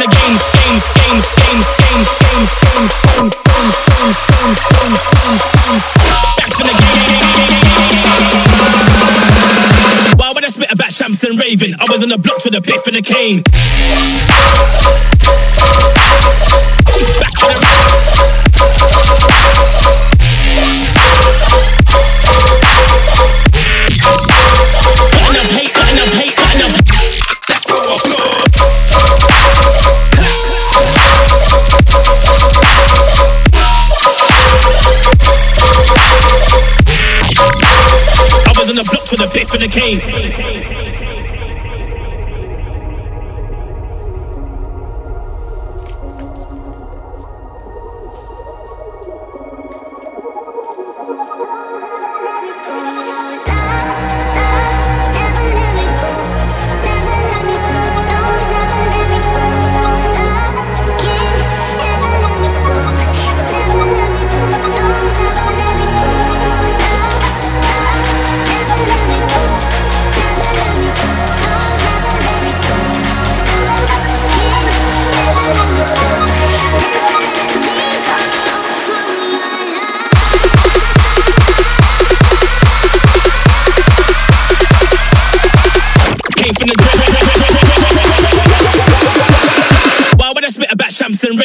in the game, game, game, when I spit about Shams and Raven, I was on the block for the pit for the cane. The block for the biff for the cane.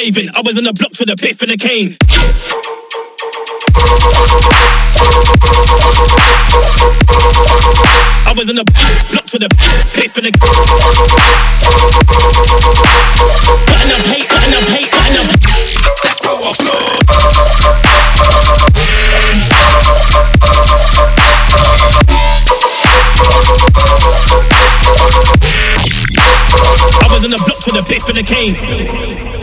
Raving. I was on the block for the biff and the cane. I was on the block for the biff and the hate, I was on the block for the biff and the cane.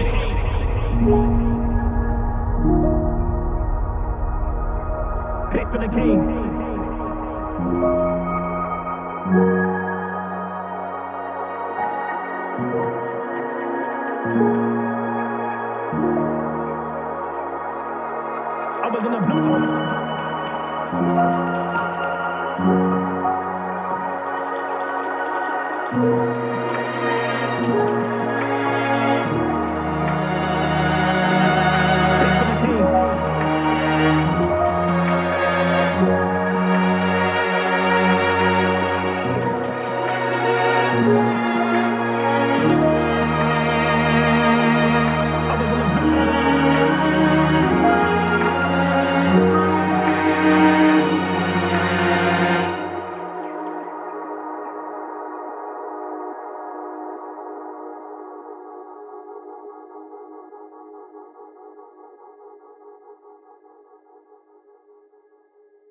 13. I was in a blue.